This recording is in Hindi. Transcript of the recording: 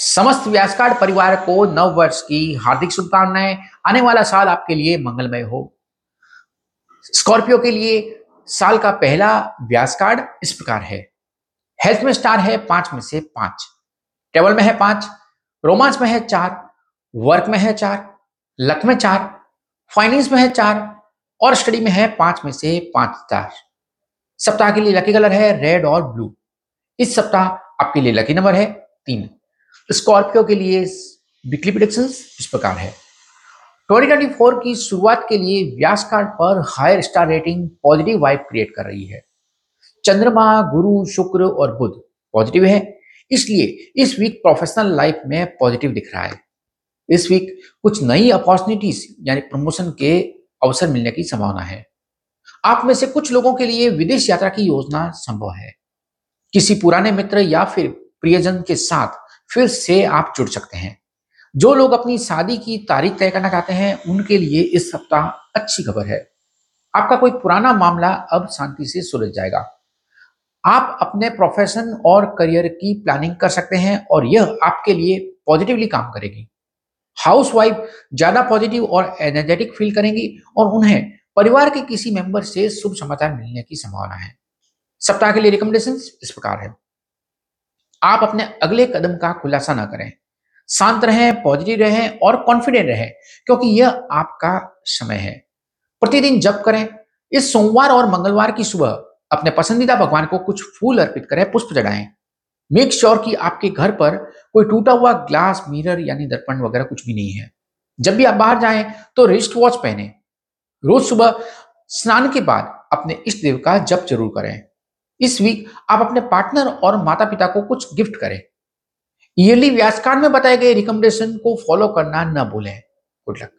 समस्त व्यासकार्ड परिवार को नव वर्ष की हार्दिक शुभकामनाएँ। आने वाला साल आपके लिए मंगलमय हो। स्कॉर्पियो के लिए साल का पहला व्यास कार्ड इस प्रकार है। हेल्थ में स्टार है पाँच में से पाँच। ट्रेवल में है पाँच, रोमांस में है चार, वर्क में है चार, लक में चार, फाइनेंस में है चार और स्टडी में है पाँच में से पाँच स्टार। सप्ताह के लिए लकी कलर है रेड और ब्लू। इस सप्ताह आपके लिए लकी नंबर है तीन। स्कॉर्पियो के लिए वीकली प्रिडिक्शन इस प्रकार है। 2024 की शुरुआत के लिए व्यास कार्ड पर higher star rating positive vibe create कर रही है। चंद्रमा, गुरु, शुक्र और बुध पॉजिटिव है, इसलिए इस वीक प्रोफेशनल लाइफ में पॉजिटिव दिख रहा है। इस वीक कुछ नई अपॉर्चुनिटीज़ यानी प्रमोशन के अवसर मिलने की संभावना है। आप में से कुछ लोगों के लिए विदेश यात्रा की योजना संभव है। किसी पुराने मित्र या फिर प्रियजन के साथ फिर से आप जुड़ सकते हैं। जो लोग अपनी शादी की तारीख तय करना चाहते हैं, उनके लिए इस सप्ताह अच्छी खबर है। आपका कोई पुराना मामला अब शांति से सुलझ जाएगा। आप अपने प्रोफेशन और करियर की प्लानिंग कर सकते हैं और यह आपके लिए पॉजिटिवली काम करेगी। हाउस वाइफ ज़्यादा पॉजिटिव और एनर्जेटिक फील करेंगी और उन्हें परिवार के किसी मेंबर से शुभ समाचार मिलने की संभावना है। सप्ताह के लिए रिकमेंडेशन इस प्रकार है। आप अपने अगले कदम का खुलासा ना करें। शांत रहें, पॉजिटिव रहें और कॉन्फिडेंट रहें, क्योंकि यह आपका समय है। प्रतिदिन जप करें। इस सोमवार और मंगलवार की सुबह अपने पसंदीदा भगवान को कुछ फूल अर्पित करें, पुष्प चढ़ाएँ। मेक श्योर कि आपके घर पर कोई टूटा हुआ ग्लास मिरर यानी दर्पण वगैरह कुछ भी नहीं है। जब भी आप बाहर जाएँ तो रिस्ट वॉच पहने। रोज सुबह स्नान के बाद अपने इष्ट देव का जप ज़रूर करें। इस वीक आप अपने पार्टनर और माता पिता को कुछ गिफ्ट करें। ईयरली व्यास कार्ड में बताए गए रिकमेंडेशन को फॉलो करना न भूलें। Good luck